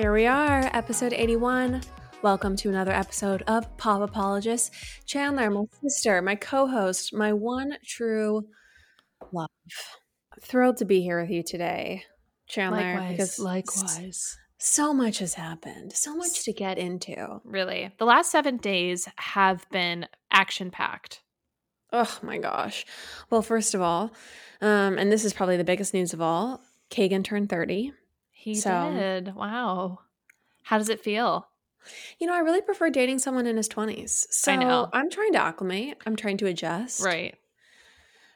Here we are, episode 81. Welcome to another episode of Pop Apologist. Chandler, my sister, my co host, my one true love. Thrilled to be here with you today, Chandler. Likewise, because likewise. so much has happened, so much to get into. Really. The last seven days have been action packed. Oh my gosh. Well, first of all, um, and this is probably the biggest news of all Kagen turned 30. He So- did. Wow. How does it feel? You know, I really prefer dating someone in his 20s. So I know. I'm trying to acclimate, I'm trying to adjust. Right.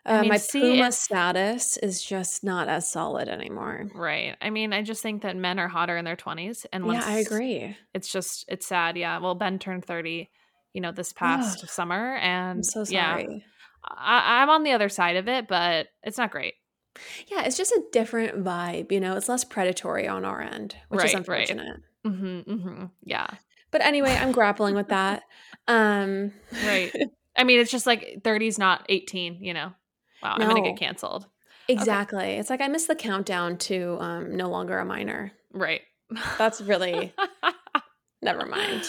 Uh, I mean, my see Puma status is just not as solid anymore. Right. I mean, I just think that men are hotter in their 20s. And Yeah, I agree. It's just, it's sad. Yeah. Well, Ben turned 30, you know, this past summer. And I'm so yeah. I, I'm on the other side of it, but it's not great. Yeah. it's just a different vibe. You know, it's less predatory on our end, which is Right, right. unfortunate. hmm hmm Yeah. But anyway, I'm grappling with that. Um, Right. I mean, it's just like 30's not 18, you know? Wow. I'm going to get canceled. exactly. It's like I missed the countdown to um, no longer a minor. Right. That's really, never mind.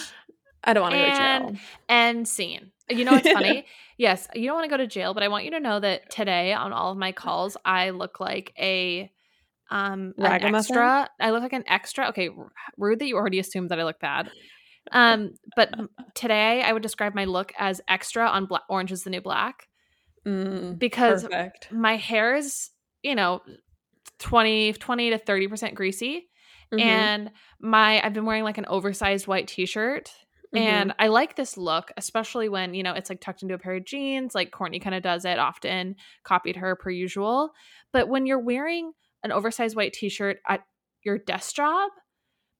I don't want to go to jail. and scene. You know what's funny? yes, you don't want to go to jail, but I want you to know that today on all of my calls, I look like a um an Ragamuffin? extra. I look like an extra. Okay, r- rude that you already assumed that I look bad. Um, but today I would describe my look as extra on Bla- Orange is the New Black Mm, because perfect. my hair is, you know, 20 20 to 30% greasy Mhm, and my I've been wearing like an oversized white t-shirt mhm. and I like this look, especially when, you know, it's like tucked into a pair of jeans, like Courtney kind of does it often, copied her per usual. But when you're wearing an oversized white t-shirt at your desk job,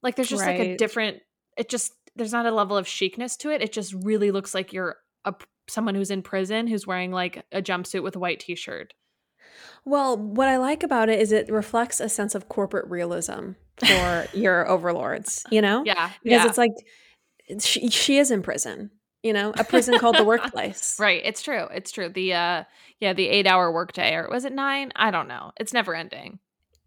like there's just like a different it just there's not a level of chicness to it. It just really looks like you're a someone who's in prison who's wearing like a jumpsuit with a white t-shirt. Well, what I like about it is it reflects a sense of corporate realism for your overlords, you know? Yeah. Because yeah. it's like she, she is in prison, you know, a prison called the workplace. Right. It's true. It's true. The uh yeah, the eight hour workday or was it nine? I don't know. It's never ending.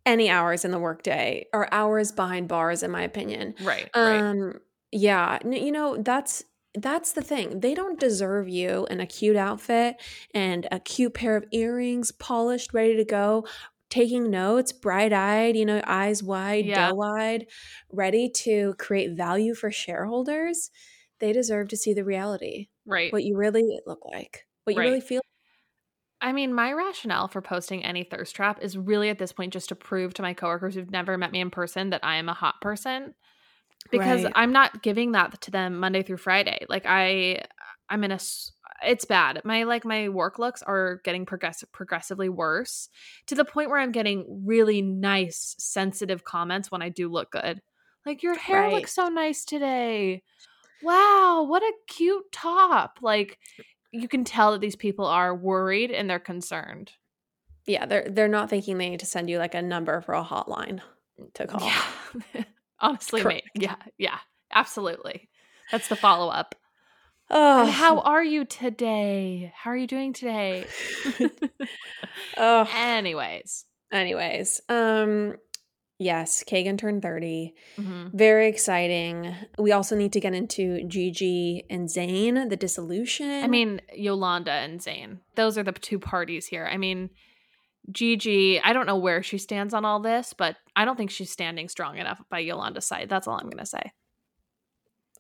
Any hours in the workday are hours behind bars, in my opinion. Right. right. Um, yeah, you know that's that's the thing. They don't deserve you in a cute outfit and a cute pair of earrings, polished, ready to go, taking notes, bright eyed, you know, eyes wide, Yeah. doe eyed, ready to create value for shareholders. They deserve to see the reality, Right. what you really look like, what you really feel. I mean, my rationale for posting any thirst trap is really at this point just to prove to my coworkers who've never met me in person that I am a hot person. Because Right. I'm not giving that to them Monday through Friday. Like I I'm in a it's bad. My like my work looks are getting progressive progressively worse to the point where I'm getting really nice sensitive comments when I do look good. Like your hair Right. looks so nice today. Wow, what a cute top. Like you can tell that these people are worried and they're concerned. Yeah, they're they're not thinking they need to send you like a number for a hotline to call. Yeah. Honestly, mate. Yeah, yeah. Absolutely. That's the follow up. Oh, And how are you today? How are you doing today? oh. Anyways. Anyways, um, yes, Kagen turned 30. Mhm. Very exciting. We also need to get into Gigi and Zayn, the dissolution. I mean, Yolanda and Zayn. Those are the two parties here. I mean, Gigi, I don't know where she stands on all this, but I don't think she's standing strong enough by Yolanda's side. That's all I'm going to say.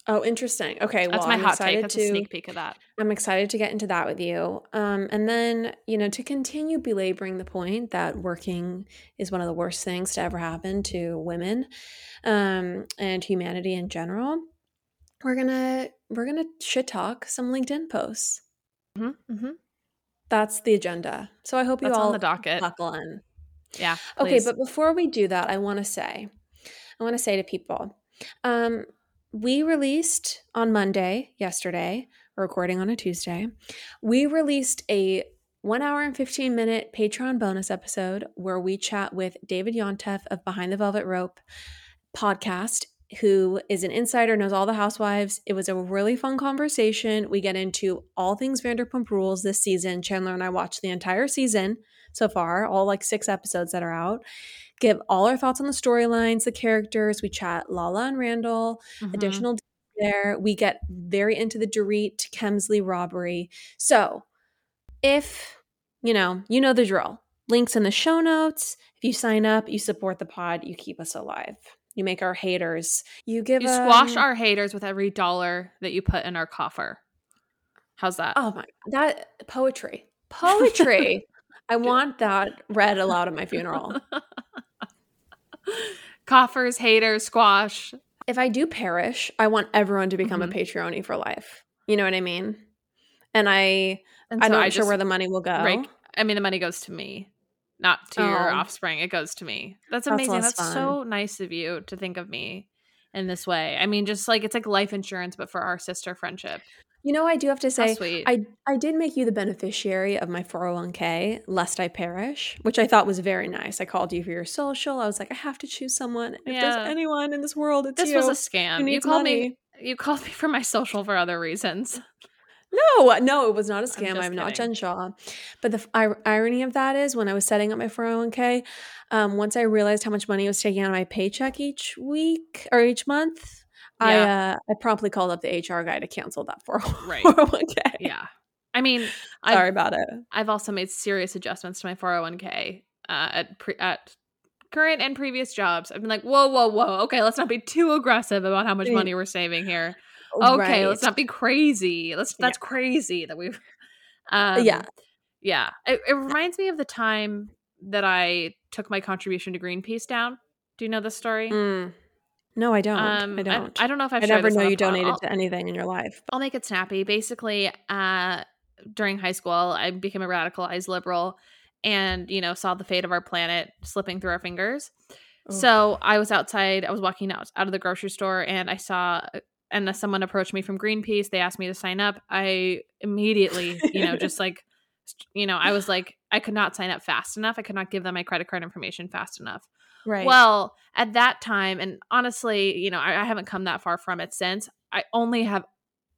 Oh, interesting. Okay, That's well, my I'm hot excited take. That's to a sneak peek of that. I'm excited to get into that with you. Um, and then you know to continue belaboring the point that working is one of the worst things to ever happen to women, um, and humanity in general. We're gonna we're gonna shit talk some LinkedIn posts. Mm-hmm, mm-hmm. That's the agenda. So I hope you That's all on the docket. buckle in. Yeah. Okay, but before we do that, I want to say, I want to say to people, um, we released on Monday, yesterday, recording on a Tuesday. We released a one hour and 15 minute Patreon bonus episode where we chat with David Yontef of Behind the Velvet Rope podcast, who is an insider, knows all the housewives. It was a really fun conversation. We get into all things Vanderpump Rules this season. Chandler and I watched the entire season so far, all like six episodes that are out. give all our thoughts on the storylines, the characters. We chat Lala and Randall, Mhm. additional there. We get very into the Dorit Kemsley robbery. So, if you know, you know the drill. Links in the show notes. If you sign up, you support the pod, you keep us alive. You make our haters. You give You squash um, our haters with every dollar that you put in our coffer. How's that? Oh my that poetry. Poetry. I want that read aloud at my funeral. Coffers, haters, squash. if I do perish, I want everyone to become Mhm. a Patreoni for life. You know what I mean? And I And I'm not I sure where the money will go. rake- I mean, the money goes to me, not to your Oh. offspring. It goes to me. That's That's amazing. less That's, so nice of you to think of me in this way. I mean, just like it's like life insurance, but for our sister friendship. You know, I do have to say, sweet. I I did make you the beneficiary of my 401k lest I perish, which I thought was very nice. I called you for your social. I was like, I have to choose someone. If Yeah. there's anyone in this world, it's this you. was a scam. You needs called money. me. You called me for my social for other reasons. No, no, it was not a I'm scam. just I'm, not. Jen Shah. But the irony of that is when I was setting up my 401k, um, once I realized how much money I was taking out of my paycheck each week or each month, I uh, I promptly called up the HR guy to cancel that 401- Right. 401k. Yeah. I mean, Sorry I've, about it. I've also made serious adjustments to my 401k uh, at pre- at current and previous jobs. I've been like, whoa, whoa, whoa. Okay, let's not be too aggressive about how much money we're saving here. Okay, let's not be crazy. Let's that's crazy that we've um yeah. Yeah. It, it reminds me of the time that I took my contribution to Greenpeace down. Do you know this story? Mm. No, I don't. Um, I don't. I, don't know if I've I never know you donated I'll- to anything in your life. I'll make it snappy. Basically, uh, during high school, I became a radicalized liberal and, you know, saw the fate of our planet slipping through our fingers. So I was outside, I was walking out, out of the grocery store and I saw, and someone approached me from Greenpeace. They asked me to sign up. I immediately, you know, just like, you know, I was like, I could not sign up fast enough. I could not give them my credit card information fast enough. Right. Well, at that time, and honestly, you know, I, I haven't come that far from it since. I only have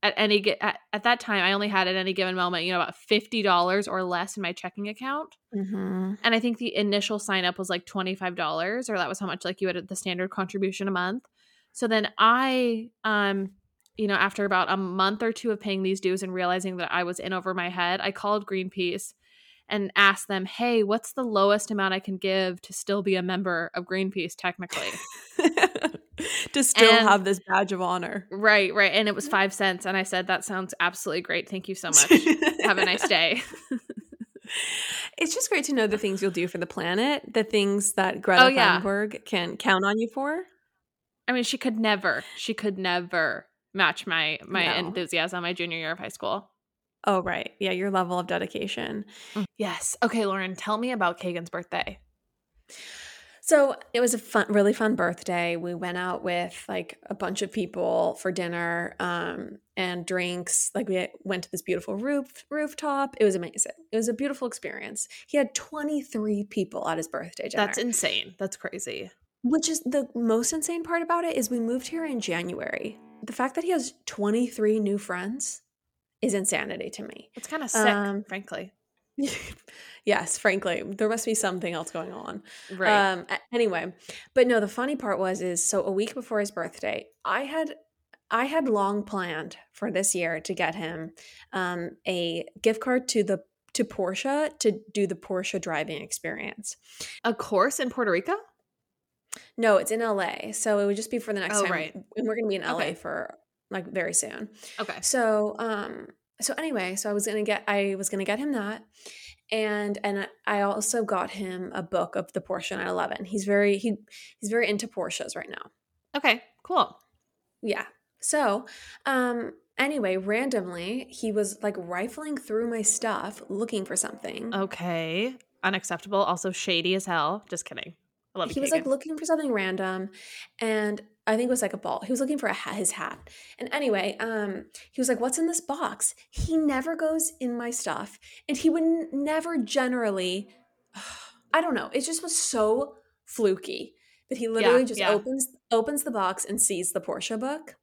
at any at, at that time, I only had at any given moment, you know, about fifty dollars or less in my checking account, hmm and I think the initial sign up was like twenty five dollars, or that was how much like you had the standard contribution a month. So then I, um, you know, after about a month or two of paying these dues and realizing that I was in over my head, I called Greenpeace and asked them, "Hey, what's the lowest amount I can give to still be a member of Greenpeace technically?" to still And- have this badge of honor. right, right, and it was 5 cents and I said, "That sounds absolutely great. Thank you so much. Have a nice day." It's just great to know the things you'll do for the planet, the things that Greta Oh, yeah. Thunberg can count on you for. I mean, she could never, she could never match my my No. enthusiasm my junior year of high school. Oh, right. Yeah, your level of dedication. Yes. Okay, Lauren, tell me about Kagen's birthday. So it was a fun, really fun birthday. We went out with like a bunch of people for dinner um, and drinks. Like we went to this beautiful roof rooftop. It was amazing. It was a beautiful experience. He had 23 people at his birthday dinner. That's insane. That's crazy. Which is the most insane part about it is we moved here in January. The fact that he has 23 new friends is insanity to me. It's kind of sick, Um, frankly. yes, frankly, there must be something else going on. Right. Um anyway, but no, the funny part was is so a week before his birthday, I had I had long planned for this year to get him um a gift card to the to Porsche to do the Porsche driving experience. a course in Puerto Rico? No, it's in LA. So it would just be for the next Oh, time. right. And we're gonna be in LA Okay. for like very soon. Okay. So um so anyway, so I was gonna get I was gonna get him that. And and I also got him a book of the Porsche 911. He's very he he's very into Porsches right now. Okay. Cool. Yeah. So um anyway, randomly he was like rifling through my stuff looking for something. Okay. Unacceptable. Also shady as hell. Just kidding. I love he was like looking for something random and i think it was like a ball he was looking for a hat, his hat. And anyway um he was like what's in this box? He never goes in my stuff and he would n- never generally i don't know it just was so fluky but he literally Yeah, just yeah. opens opens the box and sees the porsche book.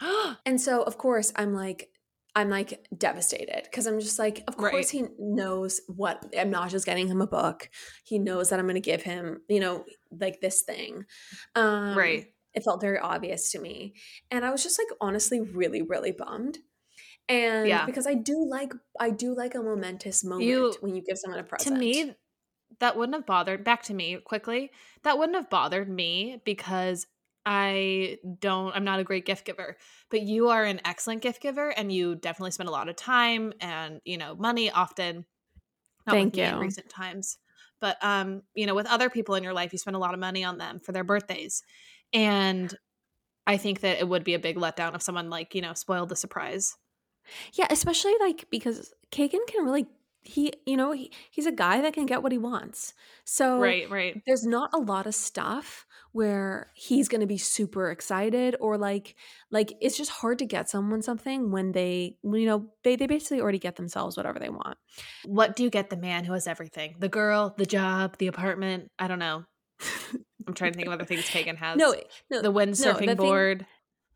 And so of course i'm like I'm like devastated because I'm just like, of course Right. he knows what I'm not just getting him a book. He knows that I'm going to give him, you know, like this thing. Um, Right. It felt very obvious to me, and I was just like honestly really really bummed. And Yeah. because I do like I do like a momentous moment You- when you give someone a present. to me that wouldn't have bothered back to me quickly that wouldn't have bothered me because i don't i'm not a great gift giver but you are an excellent gift giver and you definitely spend a lot of time and you know money often not Thank with me in you. recent times but um you know with other people in your life you spend a lot of money on them for their birthdays and i think that it would be a big letdown if someone like you know spoiled the surprise Yeah, especially like because Kagen can really he you know he, he's a guy that can get what he wants. So right right. there's not a lot of stuff where he's going to be super excited or like like it's just hard to get someone something when they you know they they basically already get themselves whatever they want. what do you get the man who has everything? The girl the job the apartment? I don't know. I'm trying to think of other things kagen has. No, no, the windsurfing the thing- board.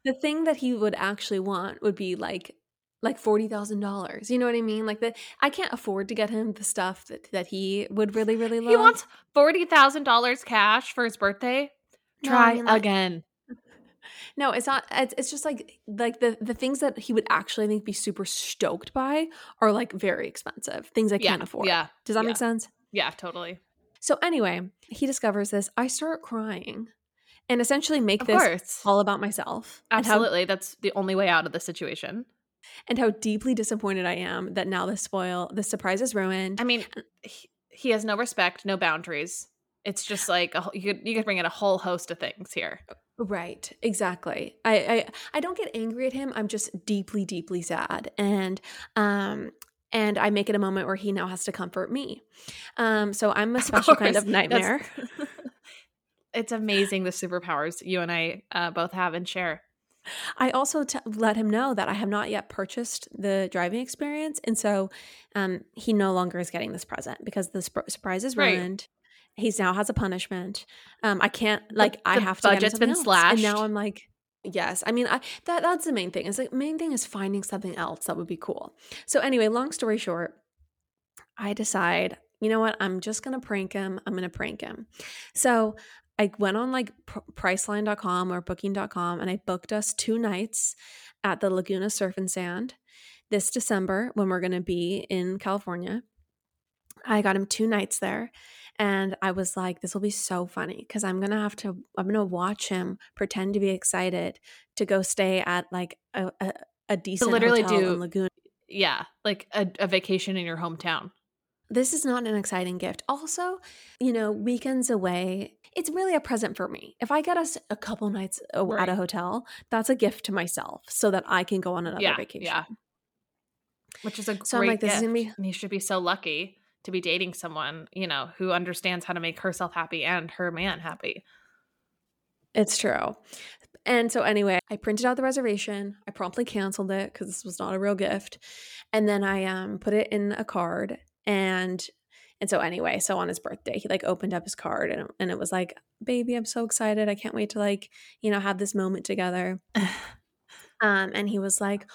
the thing that he would actually want would be like like forty thousand dollars. You know what I mean? Like the I can't afford to get him the stuff that, that he would really really love. he wants $40000 cash for his birthday No, try I mean, like- again No, it's not. It's, it's just like like the the things that he would actually I think be super stoked by are like very expensive things I yeah can't afford. yeah Does that yeah. make sense? yeah totally So anyway, he discovers this. I start crying, and essentially make of this course all about myself. and how- absolutely that's the only way out of the situation and how deeply disappointed I am that now the spoil the surprise is ruined. i mean he, he has no respect no boundaries it's just like a, you could you could bring in a whole host of things here Right, exactly. I, I I don't get angry at him. I'm just deeply, deeply sad, and um, and I make it a moment where he now has to comfort me. Um, so I'm a Of special kind of nightmare. it's amazing the superpowers you and i uh, both have and share I also t- let him know that I have not yet purchased the driving experience, and so um, he no longer is getting this present because the sp- surprise is Right. ruined. He's now has a punishment. Um, I can't like I the have to. budget's been else. and now. I'm like, yes. I mean, I that that's the main thing. Is like main thing is finding something else that would be cool. So anyway, long story short, I decide. You know what? I'm just gonna prank him. I'm gonna prank him. So I went on like pr- Priceline.com or Booking.com and I booked us two nights at the Laguna Surf and Sand this December when we're going to be in California. I got him two nights there and I was like, this will be so funny because I'm going to have to, I'm going to watch him pretend to be excited to go stay at like a, a, a decent literally hotel do- in Laguna. yeah like a, a vacation in your hometown This is not an exciting gift. Also, you know, weekends away, it's really a present for me. If I get us a couple nights Right. at a hotel, that's a gift to myself so that I can go on another yeah vacation. yeah which is a So I'm like, this is gift. gonna be- and you should be so lucky to be dating someone you know who understands how to make herself happy and her man happy It's true. And so anyway, I printed out the reservation. I promptly canceled it because this was not a real gift. And then I um put it in a card and and so anyway, so on his birthday, he like opened up his card and and it was like, "Baby, I'm so excited. I can't wait to like, you know, have this moment together." Um and he was like,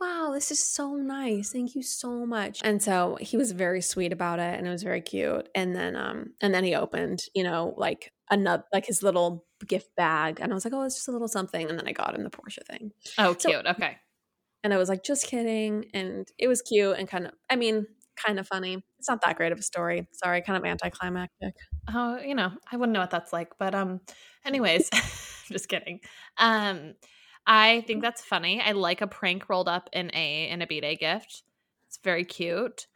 "Wow, this is so nice. Thank you so much." And so he was very sweet about it and it was very cute. And then um and then he opened, you know, like another like his little gift bag and I was like, "Oh, it's just a little something." And then I got him the Porsche thing. oh So- cute okay And I was like, "Just kidding." And it was cute and kind of I mean, kind of funny. It's not that great of a story. Sorry, kind of anticlimactic. oh you know i wouldn't know what that's like but um anyways just kidding um i think that's funny i like a prank rolled up in a in a b-day gift it's very cute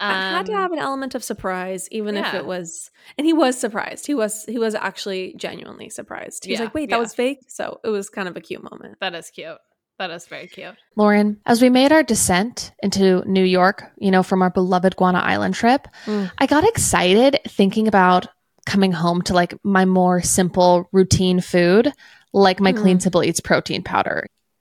um, I had to have an element of surprise, even if it was, and he was surprised. He was he was actually genuinely surprised. He was like, "Wait, that yeah. was fake." So it was kind of a cute moment. that is cute that is very cute Lauren, as we made our descent into New York, you know, from our beloved Guana Island trip, Mm. I got excited thinking about coming home to like my more simple routine food, like my Mm. Clean Simple Eats protein powder.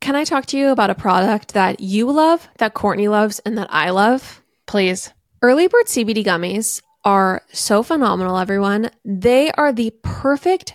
Can I talk to you about a product that you love, that Courtney loves, and that I love? Please. Early Bird CBD gummies are so phenomenal, everyone. They are the perfect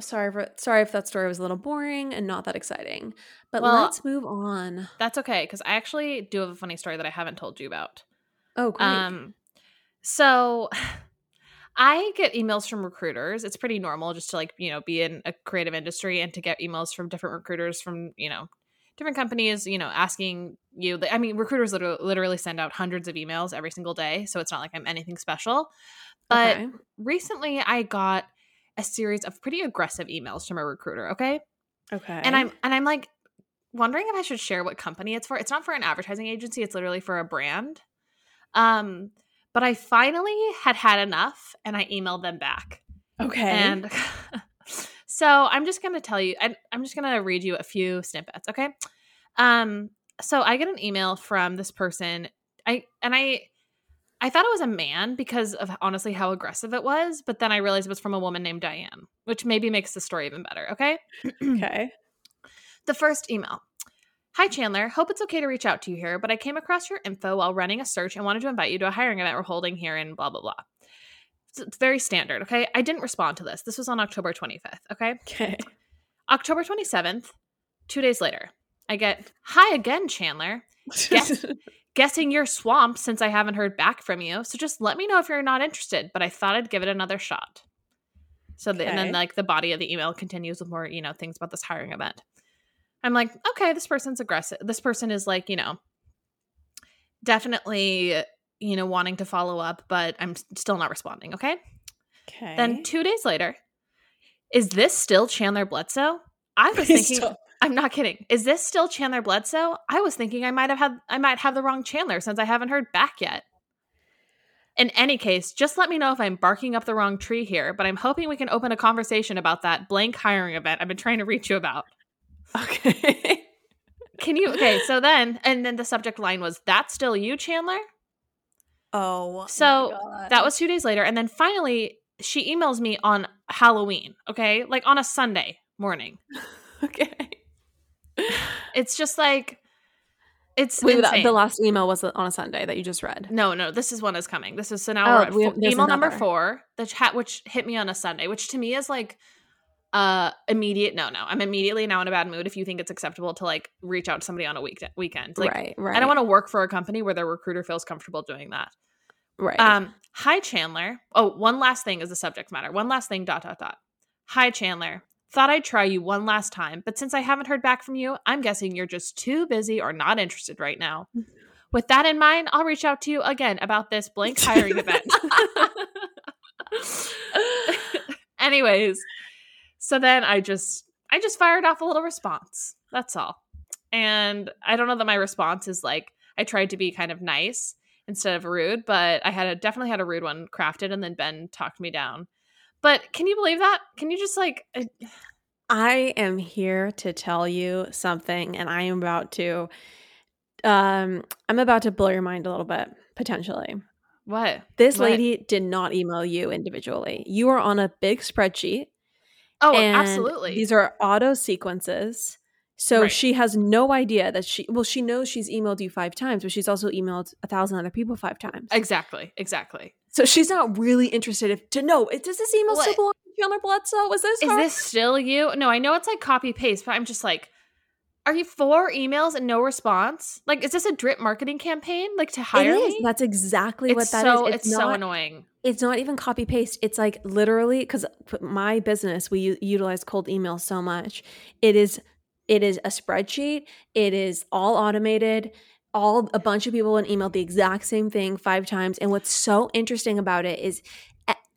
sorry for sorry if that story was a little boring and not that exciting. But Well, let's move on. That's okay because I actually do have a funny story that I haven't told you about. Oh, great. Um, so I get emails from recruiters. It's pretty normal just to like, you know, be in a creative industry and to get emails from different recruiters from, you know, different companies, you know, asking you. I mean, recruiters literally, send out hundreds of emails every single day. So it's not like I'm anything special. But okay. recently I got a series of pretty aggressive emails from a recruiter. Okay. Okay. And I'm, and I'm like, wondering if I should share what company it's for. It's not for an advertising agency, it's literally for a brand. Um, but I finally had had enough and I emailed them back. okay. And so I'm just going to tell you I, I'm just going to read you a few snippets, okay? Um so I get an email from this person. I and I I thought it was a man because of honestly how aggressive it was, but then I realized it was from a woman named Diane, which maybe makes the story even better, okay? okay. The first email. Hi, Chandler. Hope it's okay to reach out to you here, but I came across your info while running a search and wanted to invite you to a hiring event we're holding here in blah, blah, blah. It's, it's very standard, okay? I didn't respond to this. This was on October 25th, okay? Okay. October 27th, two days later, I get, Hi again, Chandler. Yes. Guessing you're swamped since I haven't heard back from you. So just let me know if you're not interested, but I thought I'd give it another shot. So, the, and then like the body of the email continues with more, you know, things about this hiring event. I'm like, okay, this person's aggressive. This person is like, you know, definitely, you know, wanting to follow up, but I'm still not responding. Okay. okay. Then two days later, is this still Chandler Bledsoe? I was thinking, I'm not kidding. Is this still Chandler Bledsoe? I was thinking I might have had, I might have the wrong Chandler since I haven't heard back yet. In any case, just let me know if I'm barking up the wrong tree here, but I'm hoping we can open a conversation about that blank hiring event I've been trying to reach you about. okay. Can you? Okay, so then, and then the subject line was, That's still you, Chandler? oh. So, my God. That was two days later. And then finally, she emails me on Halloween, okay? Like on a Sunday morning. okay. It's just like, it's Wait, that, the last email was on a Sunday that you just read. no, no, this is one is coming. This is so now Oh, we fo- have- there's email number four, the chat which hit me on a Sunday, which to me is like uh immediate. No, no, I'm immediately now in a bad mood if you think it's acceptable to like reach out to somebody on a week weekend. Like, right. Right. I don't want to work for a company where their recruiter feels comfortable doing that. Right. Um, hi Chandler. Oh, one last thing is the subject matter. One last thing, dot dot dot. Hi Chandler. Thought I'd try you one last time, but since I haven't heard back from you, I'm guessing you're just too busy or not interested right now. Mm-hmm. With that in mind, I'll reach out to you again about this blank hiring event. Anyways, so then I just I just fired off a little response. That's all. And I don't know that my response is like I tried to be kind of nice instead of rude, but I had a definitely had a rude one crafted and then Ben talked me down. But can you believe that? Can you just like uh, I am here to tell you something and I am about to um I'm about to blow your mind a little bit potentially. what? This What? lady did not email you individually. You are on a big spreadsheet. Oh, absolutely. These are auto sequences. So Right. she has no idea that she well, she knows she's emailed you five times, but she's also emailed a thousand other people five times. exactly. Exactly. so she's not really interested if, to know does this email still What? belong to Chandler Bledsoe? Was this Is her? this still you? No, I know it's like copy paste, but I'm just like, are you four emails and no response? Like, is this a drip marketing campaign? Like to hire is. me? That's exactly what it's that is. so it's, so not- annoying. it's not even copy paste. It's like literally because my business we u- utilize cold email so much. It is it is a spreadsheet. It is all automated. All a bunch of people will email the exact same thing five times. And what's so interesting about it is.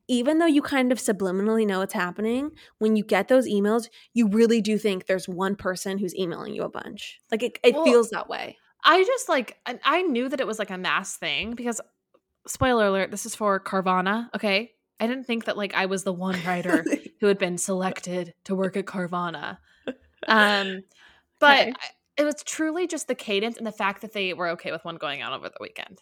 Even though you kind of subliminally know what's happening, when you get those emails, you really do think there's one person who's emailing you a bunch. Like it, it Well, feels that way. I just like I knew that it was like a mass thing because spoiler alert, this is for Carvana, okay? I didn't think that like I was the one writer who had been selected to work at Carvana. Um but Okay. It was truly just the cadence and the fact that they were okay with one going out over the weekend.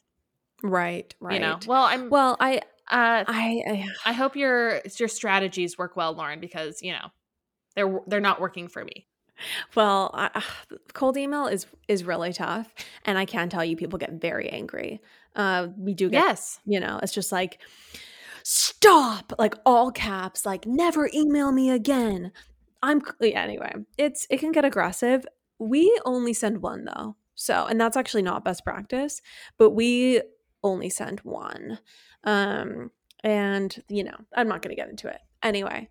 right, right. You know. Well, I'm well, I, uh I, I I hope your your strategies work well, Lauren, because you know they're they're not working for me. Well, I, cold email is is really tough, and I can tell you, people get very angry. Uh, we do get, Yes, you know, it's just like, stop, like all caps, like never email me again. I'm yeah, anyway. It's it can get aggressive. We only send one though, so and that's actually not best practice, but we only send one. Um, and you know, I'm not going to get into it anyway.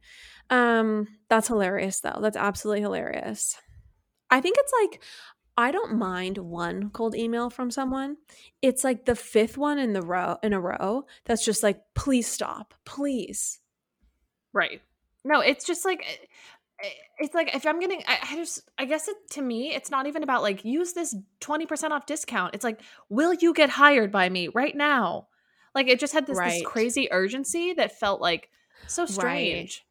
Um, that's hilarious though. That's absolutely hilarious. I think it's like I don't mind one cold email from someone. It's like the fifth one in the row in a row that's just like, please stop, please. right. No, it's just like eh, it's like if I'm getting, I, I just I guess it to me, it's not even about like use this twenty percent off discount. It's like, will you get hired by me right now? Like it just had this, this crazy urgency that felt like so strange.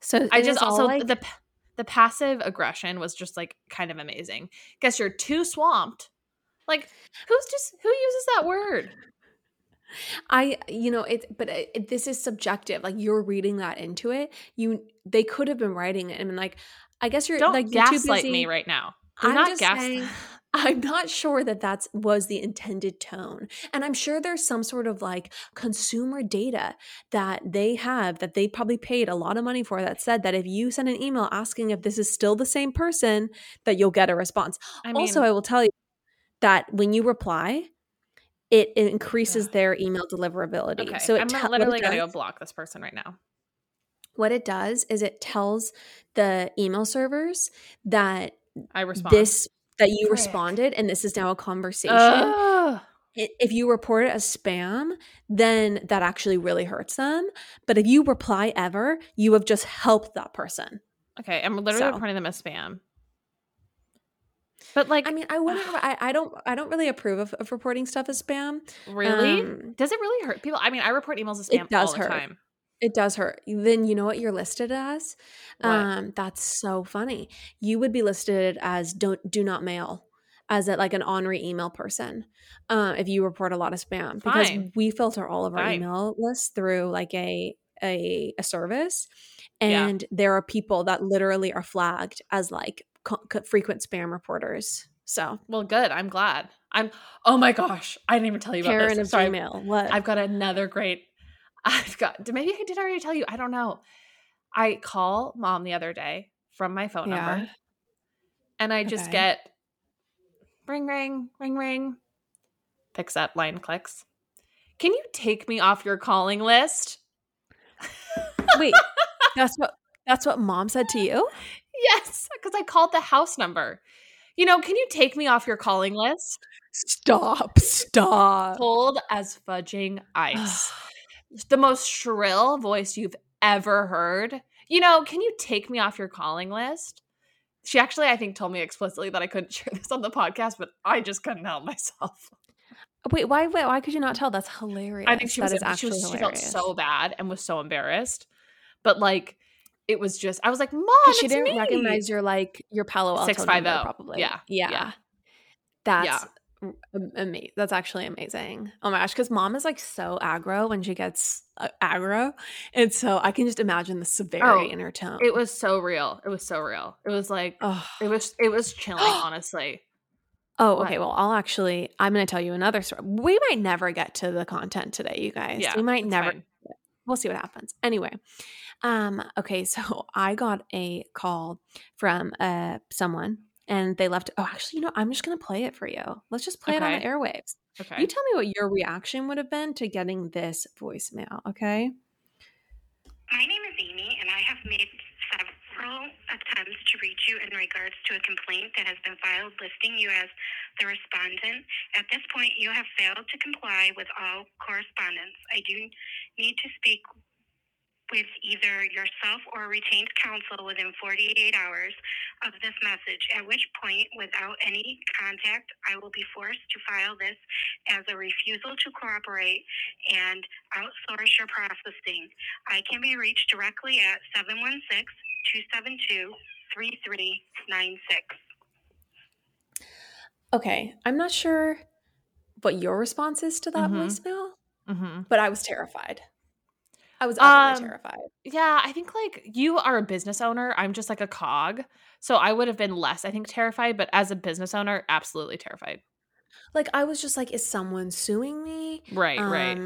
So I just also like- the the passive aggression was just like kind of amazing. Guess you're too swamped. Like who's just who uses that word? I, you know, it, but it, this is subjective. Like you're reading that into it. You, they could have been writing it and been like, I guess you're Don't like you're gaslight me right now. Do I'm not just gas. saying, I'm not sure that that's was the intended tone. And I'm sure there's some sort of like consumer data that they have that they probably paid a lot of money for that said that if you send an email asking if this is still the same person, that you'll get a response. I mean, also, I will tell you that when you reply, it increases their email deliverability. okay. So it I'm te- literally gonna go block this person right now. what it does is it tells the email servers that I respond. this that you Frick. responded and this is now a conversation. Ugh. If you report it as spam, then that actually really hurts them. But if you reply ever, you have just helped that person. okay, I'm literally So. reporting them as spam. But like, I mean, I wouldn't. I, I don't. I don't really approve of, of reporting stuff as spam. really, um, does it really hurt people? I mean, I report emails as spam It does all the hurt. time. It does hurt. Then you know what you're listed as. What? Um, that's so funny. You would be listed as don't do not mail, as a, like an ornery email person. Uh, if you report a lot of spam, because Fine. we filter all of our Fine. email lists through like a a, a service, Yeah. and there are people that literally are flagged as like frequent spam reporters. So Well, good. I'm glad. I'm. Oh my gosh, I didn't even tell you about Karen this. Sorry, what? I've got another great. I've got. Maybe I did already tell you. I don't know. I call mom the other day from my phone Yeah. number, and I just Okay. get ring, ring, ring, ring. Picks up, line clicks. Can you take me off your calling list? Wait, that's what that's what mom said to you. Yes, because I called the house number. You know, can you take me off your calling list? Stop! Stop! Cold as fudging ice. the most shrill voice you've ever heard. You know, can you take me off your calling list? She actually, I think, told me explicitly that I couldn't share this on the podcast, but I just couldn't help myself. Wait, why? Wait, why could you not tell? That's hilarious. I think she That was, is she, actually was she felt so bad and was so embarrassed. But like, it was just I was like, Mom, she didn't me." recognize your like your Palo Alto 650. number, probably. Yeah, yeah, yeah. That's amazing. That's actually amazing. Oh my gosh, because mom is like so aggro when she gets uh, aggro, and so I can just imagine the severity Oh, in her tone. It was so real. It was so real. It was like Oh. it was it was chilling, honestly. Oh, okay. Well, I'll actually. I'm going to tell you another story. We might never get to the content today, you guys. Yeah, we might never. fine. We'll see what happens. Anyway, um, okay. So I got a call from uh someone, and they left. Oh, actually, you know, I'm just going to play it for you. Let's just play it on the airwaves. Okay. You tell me what your reaction would have been to getting this voicemail. Okay. My name is Amy, and I have made several attempts to reach you in regards to a complaint that has been filed listing you as the respondent. At this point, you have failed to comply with all correspondence. I do need to speak with either yourself or retained counsel within 48 hours of this message, at which point, without any contact, I will be forced to file this as a refusal to cooperate and outsource your processing. I can be reached directly at 716 272 3396. Okay. I'm not sure what your response is to that Mhm. voicemail, hmm but I was terrified. I was utterly Um, terrified. Yeah, I think like you are a business owner. I'm just like a cog. So I would have been less, I think, terrified, but as a business owner, absolutely terrified. Like I was just like, is someone suing me? Right, right.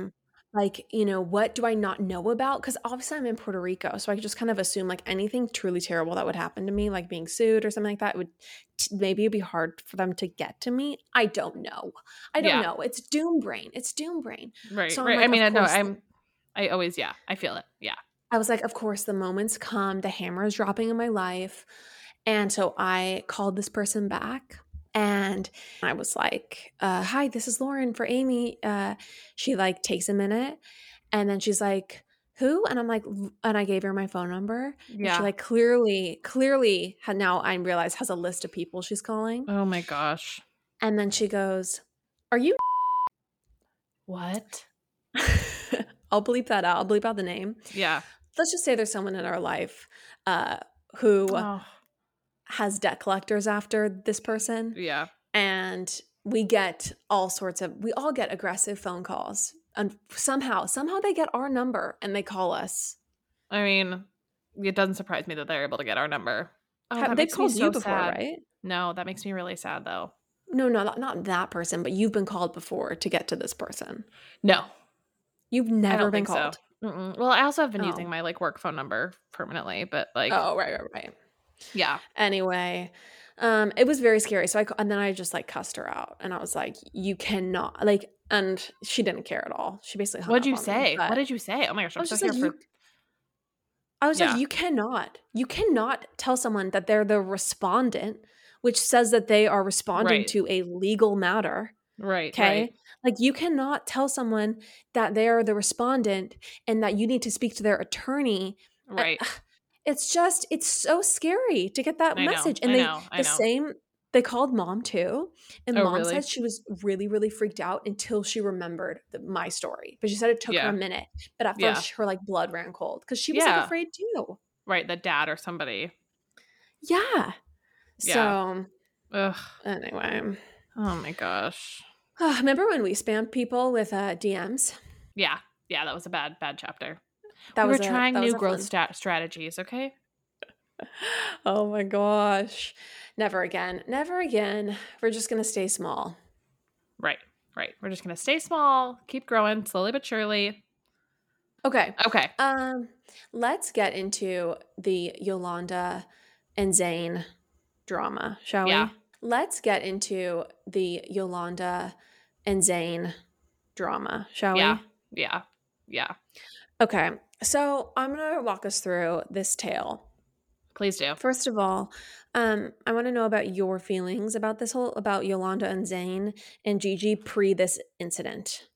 Like, you know, what do I not know about? Because obviously I'm in Puerto Rico, so I could just kind of assume like anything truly terrible that would happen to me, like being sued or something like that, would t- maybe it'd be hard for them to get to me. I don't know. I don't Yeah. know. It's doom brain. It's doom brain. Right, So right. like, I mean, I know I'm I always yeah, I feel it. Yeah. I was like, of course, the moment's come, the hammer is dropping in my life. And so I called this person back and I was like, uh, hi, this is Lauren for Amy. Uh, she like takes a minute and then she's like, who? And I'm like, and I gave her my phone number. And Yeah. she like clearly, clearly had now I realize has a list of people she's calling. oh my gosh. And then she goes, are you? What? I'll bleep that out. I'll bleep out the name. Yeah. Let's just say there's someone in our life uh, who Oh, has debt collectors after this person yeah. and we get all sorts of we all get aggressive phone calls and somehow somehow they get our number and they call us I mean, it doesn't surprise me that they're able to get our number. Oh, Have- they've makes me called so you before sad. right No, that makes me really sad though. no no not, not that person but you've been called before to get to this person No, you've never been called so. Well, I also have been Oh. using my like work phone number permanently, but like, oh right right right yeah, anyway um it was very scary so i and then i just like cussed her out and i was like you cannot like and she didn't care at all she basically hung What did you me, say? but- What did you say? Oh my gosh, I I'm was so just here like, for. you, I was Yeah. like, you cannot, you cannot tell someone that they're the respondent, which says that they are responding Right. to a legal matter. Right. Okay. Right. Like you cannot tell someone that they are the respondent and that you need to speak to their attorney. Uh, Right. It's just, it's so scary to get that I know, message. And I they, know, the know. same, they called mom too. And Oh, mom really? said she was really, really freaked out until she remembered the, my story. But she said it took Yeah. her a minute. But at Yeah. first, her like blood ran cold because she was Yeah. like afraid too. Right. The dad or somebody. Yeah. Yeah. So Ugh. anyway, Oh my gosh. remember when we spammed people with uh, DMs? Yeah. Yeah. That was a bad, bad chapter. That we was were a- trying was new a growth stat strategies. Okay. Oh my gosh, never again, never again. We're just gonna stay small. Right. Right. We're just gonna stay small, keep growing slowly but surely. Okay. Okay. Um, let's get into the Yolanda and Zayn drama, shall Yeah. we? Let's get into the Yolanda and Zayn drama, shall Yeah. we? Yeah. Yeah. Okay. So I'm gonna walk us through this tale. Please do. First of all, um, I want to know about your feelings about this whole about Yolanda and Zayn and Gigi pre this incident.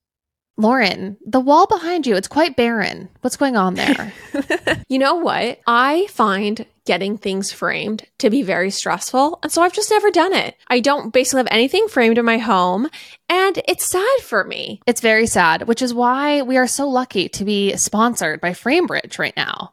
Lauren, the wall behind you, it's quite barren. What's going on there? you know what? I find getting things framed to be very stressful. And so I've just never done it. I don't basically have anything framed in my home. And it's sad for me. It's very sad, which is why we are so lucky to be sponsored by Framebridge right now.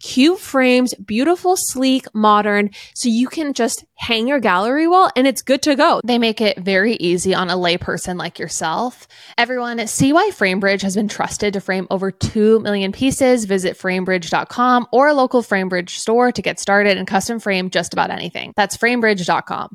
cute frames, beautiful, sleek, modern. So you can just hang your gallery wall and it's good to go. They make it very easy on a layperson like yourself. Everyone, see why FrameBridge has been trusted to frame over 2 million pieces. Visit framebridge.com or a local FrameBridge store to get started and custom frame just about anything. That's framebridge.com.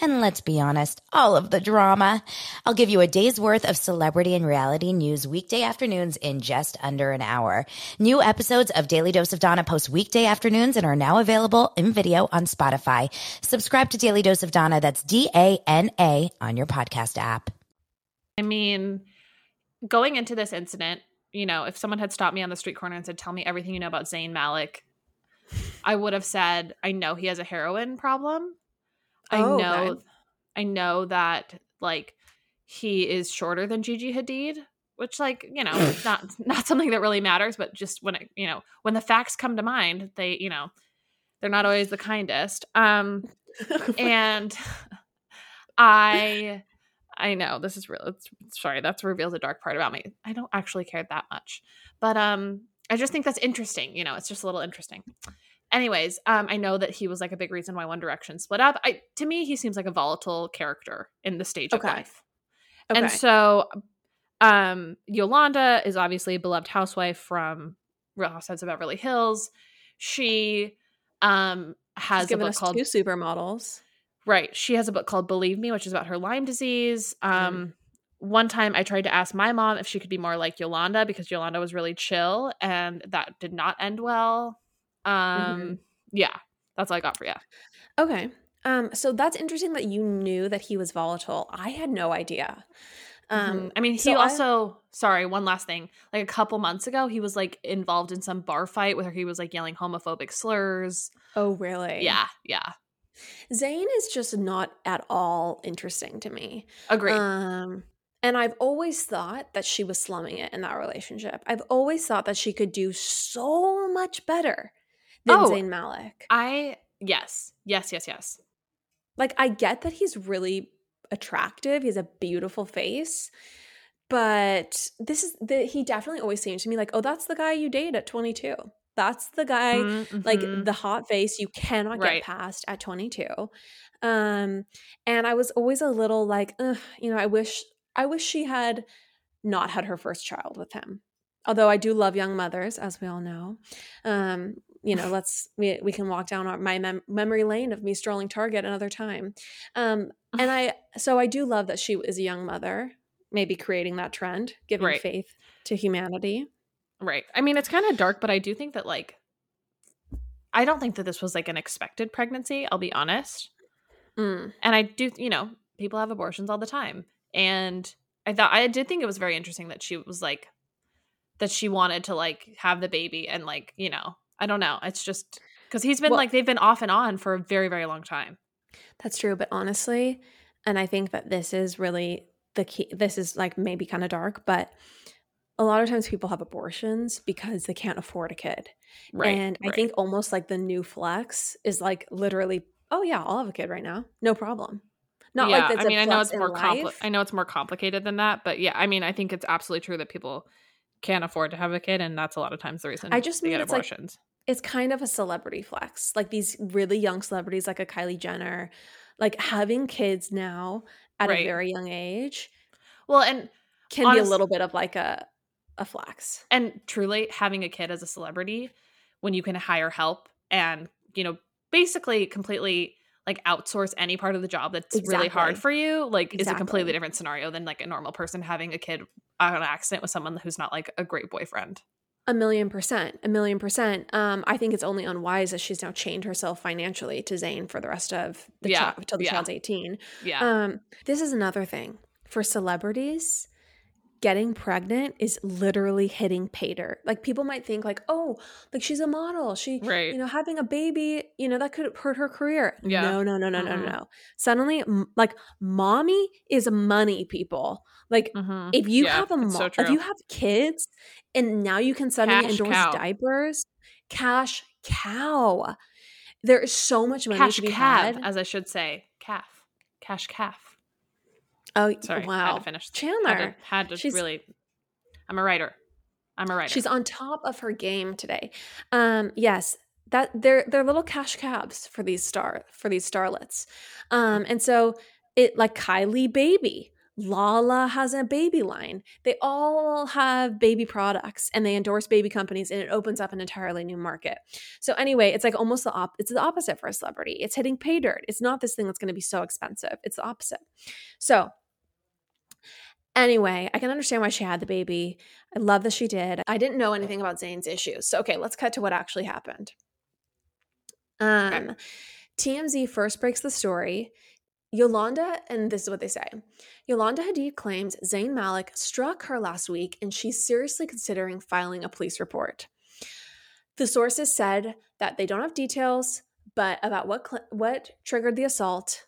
And let's be honest, all of the drama. I'll give you a day's worth of celebrity and reality news weekday afternoons in just under an hour. New episodes of Daily Dose of Dana post weekday afternoons and are now available in video on Spotify. Subscribe to Daily Dose of Dana. That's D A N A on your podcast app. I mean, going into this incident, you know, if someone had stopped me on the street corner and said, Tell me everything you know about Zayn Malik, I would have said, I know he has a heroin problem. I Oh, know okay. I know that like he is shorter than Gigi Hadid, which like, you know, not not something that really matters, but just when it, you know, when the facts come to mind, they, you know, they're not always the kindest. Um and I I know this is real. It's, sorry, that's reveals a dark part about me. I don't actually care that much, but um, I just think that's interesting. You know, it's just a little interesting. Anyways, um, I know that he was like a big reason why One Direction split up. I to me, he seems like a volatile character in the stage Okay. of life. Okay. And so, um, Yolanda is obviously a beloved housewife from Real Housewives of Beverly Hills. She um has a book called two supermodels. Right. She has a book called Believe Me, which is about her Lyme disease. Um, One time I tried to ask my mom if she could be more like Yolanda because Yolanda was really chill and that did not end well. Um, Yeah, that's all I got for you. Okay. Um, so that's interesting that you knew that he was volatile. I had no idea. Um, Um, I mean, he so I- also, sorry, one last thing. Like a couple months ago, he was like involved in some bar fight where he was like yelling homophobic slurs. oh, really? Yeah, yeah. Zayn is just not at all interesting to me. Agree. Um, and I've always thought that she was slumming it in that relationship. I've always thought that she could do so much better than Oh. Zayn Malik. I, yes, yes, yes, yes. Like, I get that he's really attractive. He has a beautiful face. But this is the he definitely always seemed to me like, oh, that's the guy you date at 22. That's the guy like Mhm. the hot face you cannot Right. get past at 22 um and i was always a little like Ugh, you know i wish i wish she had not had her first child with him although i do love young mothers as we all know um you know let's we, we can walk down our, my mem- memory lane of me strolling target another time um and i so i do love that she is a young mother maybe creating that trend giving Right. faith to humanity Right. I mean, it's kind of dark, but I do think that like I don't think that this was like an expected pregnancy, I'll be honest. Mm. And I do, you know, people have abortions all the time. And I thought I did think it was very interesting that she was like that she wanted to like have the baby and like, you know, I don't know. It's just cuz he's been Well- like they've been off and on for a very very long time. That's true, but honestly, and I think that this is really the key. This is like maybe kind of dark, but a lot of times people have abortions because they can't afford a kid. Right. and I right. think almost like the new flex is like literally, oh yeah, I'll have a kid right now, no problem. Not yeah, like that's I mean, I I know it's more compli- I know it's more complicated than that, but yeah, I mean, I think it's absolutely true that people can't afford to have a kid, and that's a lot of times the reason I just mean get it's like- it's kind of a celebrity flex. Like these really young celebrities, like a Kylie Jenner, like having kids now at Right. a very young age well, and can be a little bit of like a a flex. and truly having a kid as a celebrity when you can hire help and you know basically completely like outsource any part of the job that's really hard for you, like is a completely different scenario than like a normal person having a kid on an accident with someone who's not like a great boyfriend. A million percent, a million percent. Um, I think it's only unwise that she's now chained herself financially to Zayn for the rest of the Yeah, child until the yeah. child's eighteen. Yeah. Um, this is another thing for celebrities. Getting pregnant is literally hitting pay dirt. Like people might think, like, oh, like she's a model. She, Right. you know, having a baby, you know, that could hurt her career. Yeah. No, no, no, no, no, Mhm. no. Suddenly, m- like, mommy is money, people. Like, Mhm. if you Yeah, have a mo- so if you have kids and now you can suddenly Cash endorse cow. diapers, cash cow. There is so much money cash to be calf, had. as I should say, calf, cash calf. Oh, Sorry, had wow. to finish. Chandler. had to, had to she's- really. I'm a writer. I'm a writer. She's on top of her game today. Um, yes, that they're they're little cash cabs for these star for these starlets. Um, and so it like Kylie baby. Lala has a baby line. They all have baby products and they endorse baby companies and it opens up an entirely new market. So anyway, it's like almost the op- it's the opposite for a celebrity. It's hitting pay dirt. It's not this thing that's going to be so expensive. It's the opposite. So Anyway, I can understand why she had the baby. I love that she did. I didn't know anything about Zayn's issues. So, okay, let's cut to what actually happened. Um, TMZ first breaks the story. Yolanda, and this is what they say Yolanda Hadid claims Zayn Malik struck her last week and she's seriously considering filing a police report. The sources said that they don't have details but about what cl- what triggered the assault,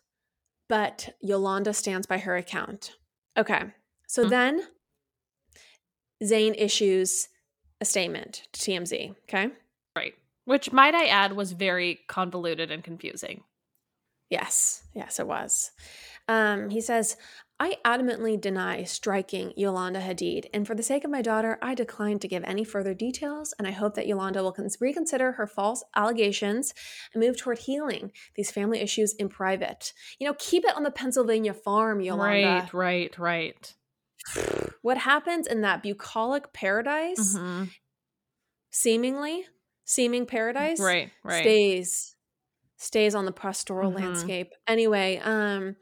but Yolanda stands by her account. Okay. So Mhm. then Zayn issues a statement to TMZ. Okay. right. Which, might I add, was very convoluted and confusing. Yes. Yes, it was. Um, he says, I adamantly deny striking Yolanda Hadid, and for the sake of my daughter, I decline to give any further details, and I hope that Yolanda will cons- reconsider her false allegations and move toward healing these family issues in private. You know, keep it on the Pennsylvania farm, Yolanda. Right, right, right. What happens in that bucolic paradise, Mhm. seemingly, seeming paradise, Right, right. stays stays on the pastoral Mhm. landscape. Anyway, um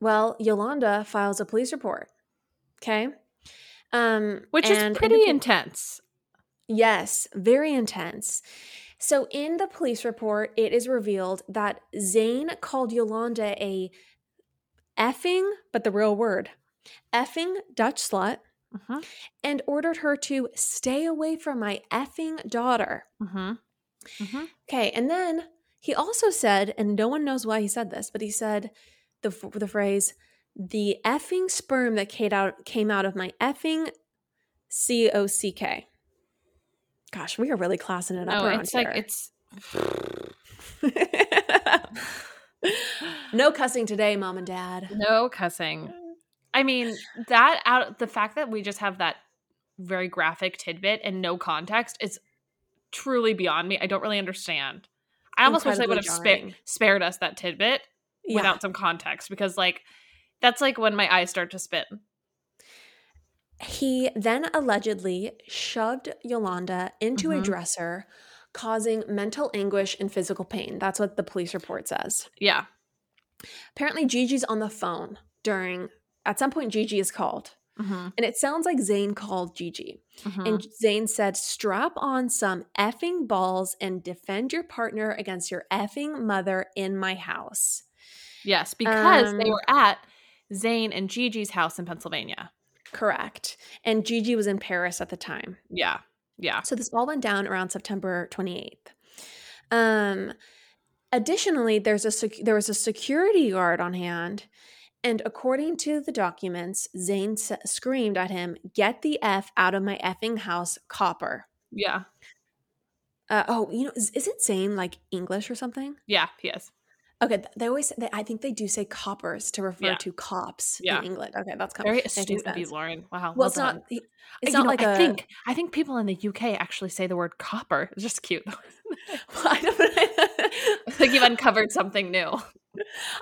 well, Yolanda files a police report. Okay? Um Which is pretty indica- intense. Yes, very intense. So in the police report, it is revealed that Zayn called Yolanda a effing, but the real word, effing Dutch slut Mhm, and ordered her to stay away from my effing daughter. mhm, mhm. Okay, and then he also said, and no one knows why he said this, but he said the the phrase, "the effing sperm that came out came out of my effing C O C K. Gosh, we are really classing it up No, around it's like here. it's no cussing today, mom and dad. no cussing. I mean, that out the fact that we just have that very graphic tidbit and no context is truly beyond me. I don't really understand. I almost wish they would have spa- spared us that tidbit Yeah. without some context because like that's like when my eyes start to spin. He then allegedly shoved Yolanda into a Mhm. dresser, causing mental anguish and physical pain. That's what the police report says. Yeah. Apparently, Gigi's on the phone during, at some point, Gigi is called. Mhm, And it sounds like Zayn called Gigi. mhm. And Zayn said, strap on some effing balls and defend your partner against your effing mother in my house. yes, because they um, were at Zayn and Gigi's house in Pennsylvania. Correct. And Gigi was in Paris at the time. Yeah. Yeah. So this all went down around September 28th. Um, additionally, there's a sec- there was a security guard on hand, and according to the documents, Zayn s- screamed at him, "Get the f out of my effing house, copper." Yeah. Uh, oh, you know, is, is it Zayn like English or something? Yeah. Yes. Okay, th- they always they, I think they do say coppers to refer Yeah. to cops Yeah. in England. Okay, that's coming. Very astute of you. Lauren. Wow. Well, well it's done. not. It's You not know, like I a. think I think people in the UK actually say the word copper. It's just cute. I don't. like you've uncovered something new.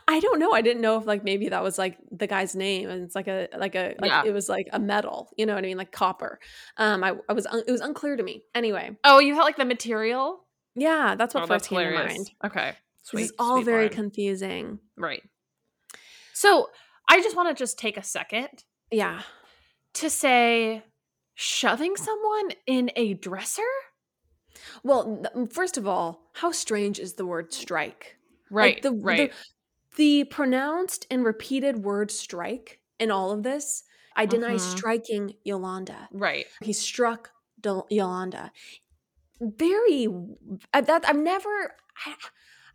I don't know. I didn't know if like maybe that was like the guy's name and it's like a like a like Yeah. it was like a metal. You know what I mean? Like copper. Um, I, I was un- it was unclear to me. Anyway, Oh, you had like the material? yeah, that's what oh, first that's came to mind. Okay. this is all sweet very Lauren. confusing. right. So I just want to just take a second Yeah. to say shoving someone in a dresser? Well, first of all, how strange is the word strike? Right. Like, the, right. The, the pronounced and repeated word strike in all of this, I deny Mhm. striking Yolanda. right. He struck Yolanda. Very, I, that I've never. I,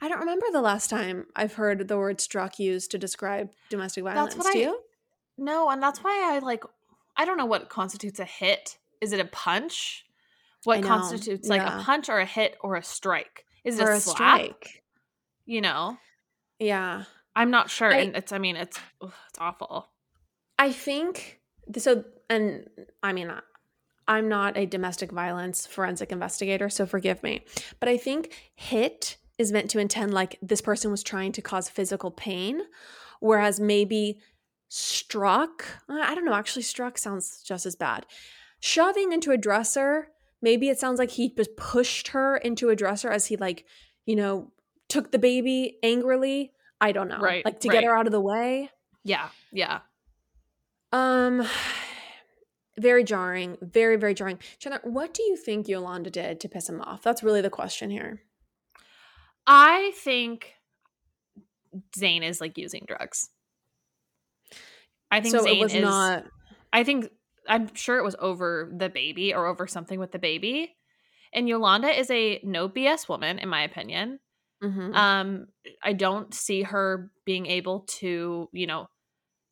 I don't remember the last time I've heard the word struck used to describe domestic violence. what Do I- you? No, and that's why I like I don't know what constitutes a hit. Is it a punch? What constitutes like yeah. a punch or a hit or a strike? Is it Or a, a slap? strike? You know? Yeah. I'm not sure. I- and it's I mean it's ugh, it's awful. I think so. And I mean, I'm not a domestic violence forensic investigator, so forgive me. But I think hit is meant to intend like this person was trying to cause physical pain, whereas maybe struck, uh, I don't know, actually, struck sounds just as bad. Shoving into a dresser, maybe it sounds like he just pushed her into a dresser as he, like, you know, took the baby angrily. I don't know. Right, Like to get her out of the way. Yeah. Yeah. Um, very jarring, very very jarring. Chandler, what do you think Yolanda did to piss him off? That's really the question here. I think Zayn is like using drugs. I think So Zayn it was is not. I think I'm sure it was over the baby or over something with the baby. And Yolanda is a no BS woman, in my opinion. Mhm. Um, I don't see her being able to, you know,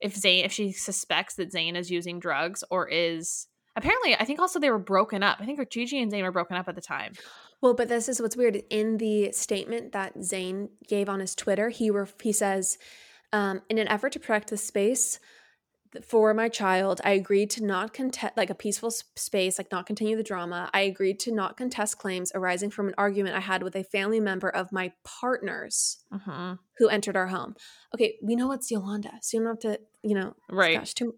if Zayn, if she suspects that Zayn is using drugs or is apparently, I think also they were broken up. I think her Gigi and Zayn were broken up at the time. Well, but this is what's weird. In the statement that Zayn gave on his Twitter, he ref- he says, um, "In an effort to protect the space for my child, I agreed to not contest like a peaceful space, like not continue the drama. I agreed to not contest claims arising from an argument I had with a family member of my partner's Mm-hmm. who entered our home." Okay, we know it's Yolanda, so you don't have to, you know, Right. Gosh, too.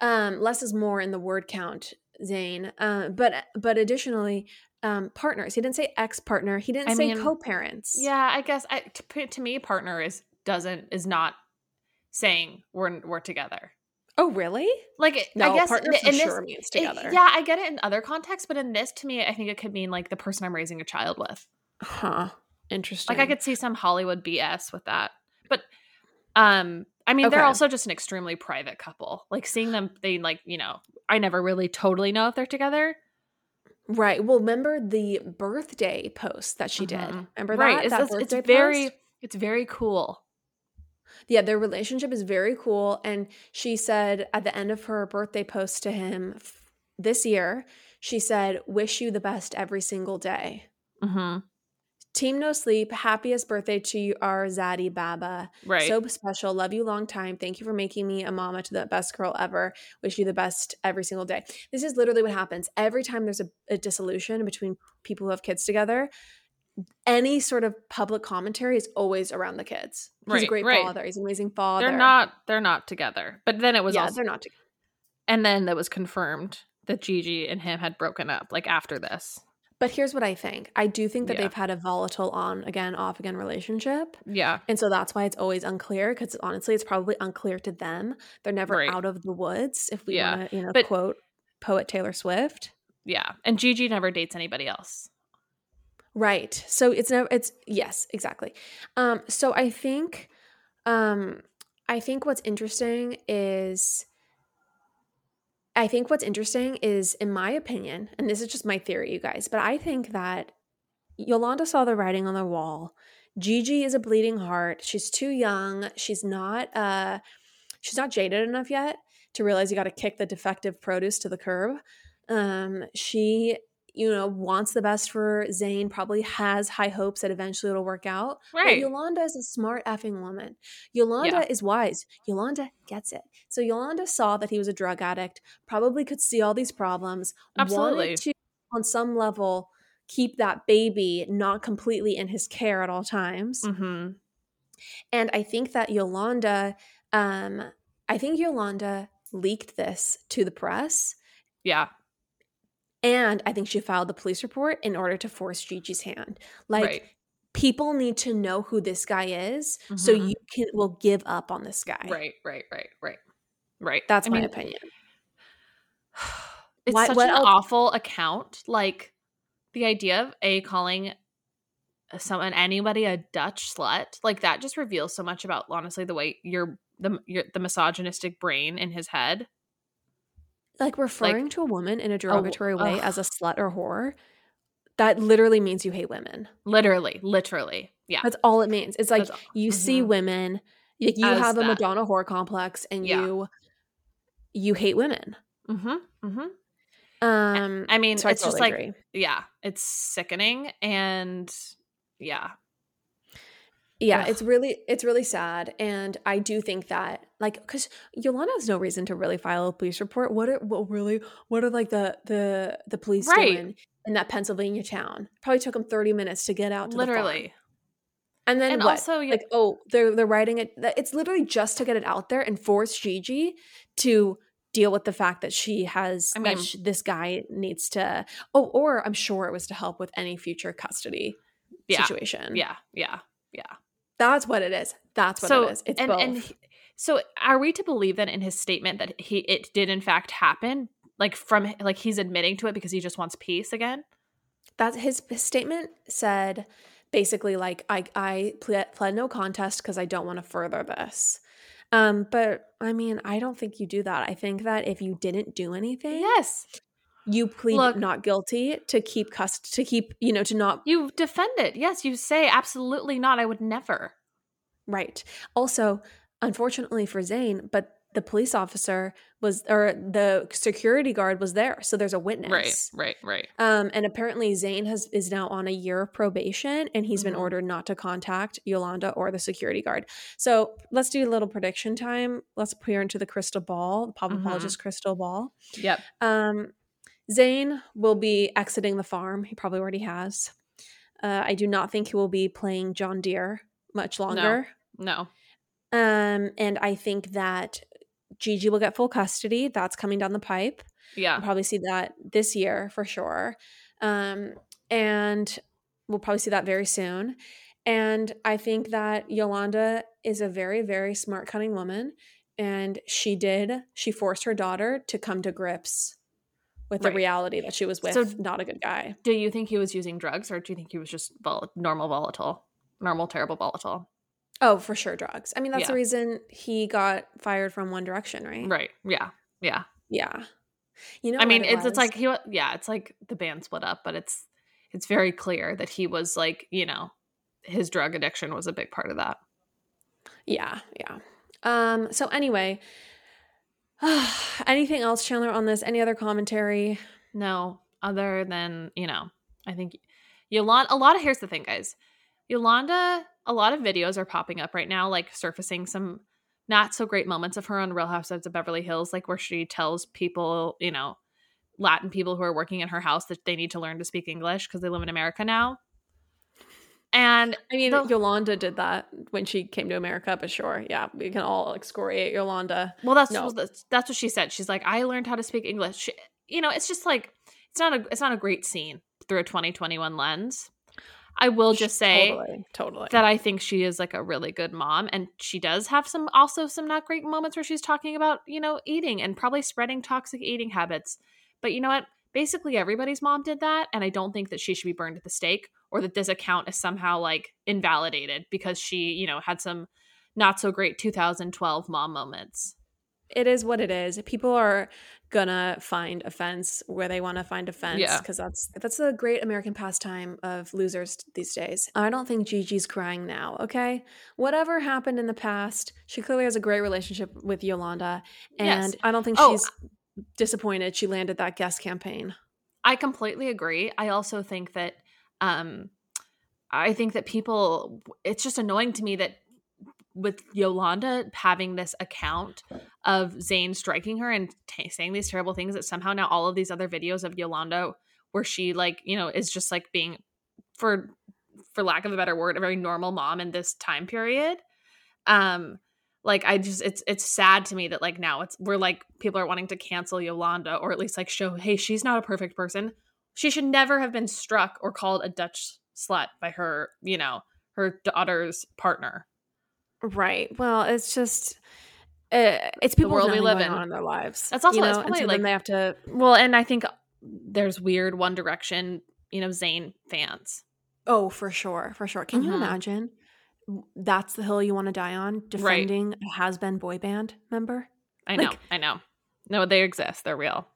Um, less is more in the word count, Zayn. Uh, but but additionally, um, partners. He didn't say ex partner. He didn't I say mean, co-parents. Yeah, I guess I, to, to me, partner is doesn't is not saying we're we're together. Oh, really? Like No, I guess partner in for this- sure means it- together. yeah, I get it in other contexts, but in this, to me, I think it could mean like the person I'm raising a child with. Huh. Interesting. Like I could see some Hollywood BS with that. But um I mean they're also just an extremely private couple. Like seeing them they like, you know, I never really totally know if they're together. Right. Well, remember the birthday post that she did? Mhm. Remember right. that? It's, that it's, it's very post? it's very cool. Yeah, their relationship is very cool. And she said at the end of her birthday post to him this year, she said, Wish you the best every single day. Mm-hmm. Team No Sleep, happiest birthday to you, our Zaddy Baba. Right. So special. Love you long time. Thank you for making me a mama to the best girl ever. Wish you the best every single day. This is literally what happens every time there's a, a dissolution between people who have kids together. Any sort of public commentary is always around the kids. He's a great right. father. He's an amazing father. they're not they're not together. But then it was yeah, also they're not together. and then that was confirmed that Gigi and him had broken up like after this. But here's what I think. I do think that Yeah. they've had a volatile on again, off again relationship. Yeah. And so that's why it's always unclear because honestly, it's probably unclear to them. They're never Right. out of the woods, if we Yeah. want to, you know, But- quote poet Taylor Swift. Yeah. And Gigi never dates anybody else. Right. So it's no it's yes, exactly. Um so I think um I think what's interesting is I think what's interesting is in my opinion, and this is just my theory you guys, but I think that Yolanda saw the writing on the wall. Gigi is a bleeding heart. She's too young. She's not uh she's not jaded enough yet to realize you got to kick the defective produce to the curb. Um she you know wants the best for Zayn, probably has high hopes that eventually it'll work out. But Right. Yolanda is a smart effing woman. Yolanda Yeah. is wise. Yolanda gets it. So Yolanda saw that he was a drug addict, probably could see all these problems, Absolutely. wanted to on some level keep that baby not completely in his care at all times. Mm-hmm. And I think that Yolanda, um, I think Yolanda leaked this to the press. Yeah. And I think she filed the police report in order to force Gigi's hand. Like right. people need to know who this guy is so Mhm. you can will give up on this guy. Right, right, right, right. Right. That's I my mean, opinion. It's Why- such what an else- awful account. Like the idea of a calling someone anybody a Dutch slut, like that just reveals so much about honestly the way your the your, the misogynistic brain in his head. Like referring to a woman in a derogatory way ugh. as a slut or whore, that literally means you hate women. Literally, literally. Yeah. That's all it means. It's like you see mhm. women, like you As have a that. Madonna whore complex, and Yeah. you you hate women. mm-hmm mm-hmm Um, I mean, so I it's just totally like agree. yeah, it's sickening and yeah. Yeah Ugh. it's really it's really sad and i do think that like because yolanda has no reason to really file a police report what are what really what are like the the the police Right. doing in that pennsylvania town probably took them 30 minutes to get out to the. Literally. and then And what? also like oh they're they're writing it it's literally just to get it out there and force gigi to deal with the fact that she has I mean- mean sh- this guy needs to oh or i'm sure it was to help with any future custody Yeah. situation Yeah. Yeah. Yeah. That's what it is. That's what so it is. It's and, both. and so are we to believe that in his statement that he it did in fact happen like from like he's admitting to it because he just wants peace again? That his, his statement said basically like i i pled, pled no contest because i don't want to further this. Um but i mean i don't think you do that. I think that if you didn't do anything yes you plead Look- not guilty to keep cust to keep you know to not you defend it yes you say absolutely not i would never right also unfortunately for Zayn but the police officer was or the security guard was there so there's a witness right right right Um, and apparently Zayn has is now on a year of probation, and he's been Mhm. ordered not to contact Yolanda or the security guard. So let's do a little prediction time. Let's peer into the crystal ball, the pop Mhm. apologist crystal ball. yep Um, Zayn will be exiting the farm. He probably already has. Uh, I do not think he will be playing John Deere much longer. no Um, and I think that Gigi will get full custody. That's coming down the pipe. yeah We'll probably see that this year for sure. Um, and we'll probably see that very soon. And I think that Yolanda is a very, very smart, cunning woman. And she did, she forced her daughter to come to grips with the reality that she was with So- not a good guy. do you think he was using drugs or do you think he was just vol- normal volatile normal terrible volatile Oh, for sure, drugs. I mean, that's the reason he got fired from One Direction, right? right yeah yeah Yeah. You know, I mean, it it's it's like he yeah, it's like the band split up, but it's it's very clear that he was like, you know, his drug addiction was a big part of that. Yeah, yeah. Um, so anyway, anything else, Chandler, on this? Any other commentary? No, other than, you know, I think Yolanda a lot of here's the thing, guys. Yolanda, a lot of videos are popping up right now, like surfacing some not so great moments of her on Real Housewives of Beverly Hills, like where she tells people, you know, Latin people who are working in her house that they need to learn to speak English because they live in America now. And I mean, The- Yolanda did that when she came to America, but sure, yeah, we can all excoriate Yolanda. Well, that's No. that's, that's what she said. She's like, I learned how to speak English. She, you know, it's just like it's not a it's not a great scene through a 2021 lens. I will just say totally, totally. that I think she is like a really good mom, and she does have some also some not great moments where she's talking about you know eating and probably spreading toxic eating habits. But you know what? Basically, everybody's mom did that, and I don't think that she should be burned at the stake or that this account is somehow like invalidated because she you know had some not so great 2012 mom moments. it is what it is. People are gonna find offense where they want to find offense Yeah. because that's that's the great American pastime of losers these days. I don't think Gigi's crying now. Okay, whatever happened in the past, she clearly has a great relationship with Yolanda, and Yes. I don't think Oh, she's disappointed she landed that Guess campaign. I completely agree. I also think that um I think that people it's just annoying to me that with Yolanda having this account of Zayn striking her and t- saying these terrible things that somehow now all of these other videos of Yolanda where she like, you know, is just like being for for lack of a better word, a very normal mom in this time period. Um like I just it's it's sad to me that like now it's we're like people are wanting to cancel Yolanda or at least like show hey she's not a perfect person. She should never have been struck or called a Dutch slut by her, you know, her daughter's partner. Right. Well, it's just uh, it's people world we live going in. on in their lives. That's also- you know, it's probably, so like- they have to. Well, and I think there's weird One Direction, you know, Zayn fans. Oh, for sure, for sure. Can you Mhm. imagine? That's the hill you want to die on, defending a has-been boy band member. I know, I know. No, they exist. They're real.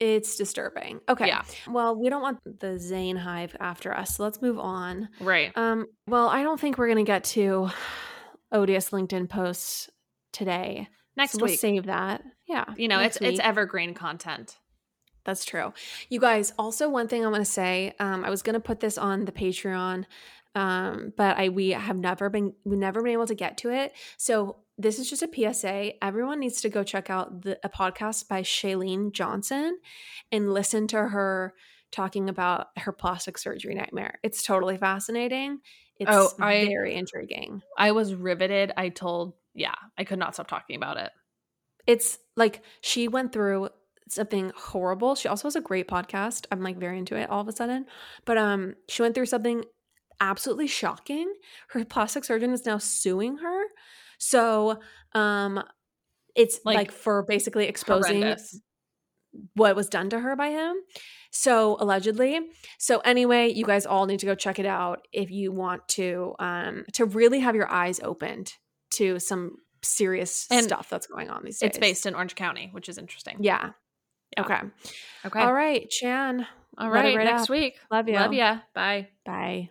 It's disturbing. Okay. Yeah. Well, we don't want the Zayn hive after us, so let's move on. Right. Um, well, I don't think we're gonna get to odious LinkedIn posts today. Next so week. Let's save that. Yeah. you know, it's it's evergreen content. That's true. You guys, also one thing I want to say, um, I was gonna put this on the Patreon, um, but I we have never been we've never been able to get to it. So this is just a PSA. Everyone needs to go check out the a podcast by Shailene Johnson and listen to her talking about her plastic surgery nightmare. It's totally fascinating. It's Oh, I- very intriguing. I was riveted. I told, yeah, I could not stop talking about it. it's like she went through something horrible. She also has a great podcast. I'm like very into it all of a sudden. But um she went through something absolutely shocking. Her plastic surgeon is now suing her. So um it's Like, like, for basically exposing Horrendous. what was done to her by him. So allegedly. So anyway, you guys all need to go check it out if you want to um to really have your eyes opened to some serious And stuff that's going on these days. It's based in Orange County, which is interesting. Yeah. Yeah. Okay. Okay. All right, Chan. All right. Right. Next up. week. Love you. Love ya. Bye. Bye.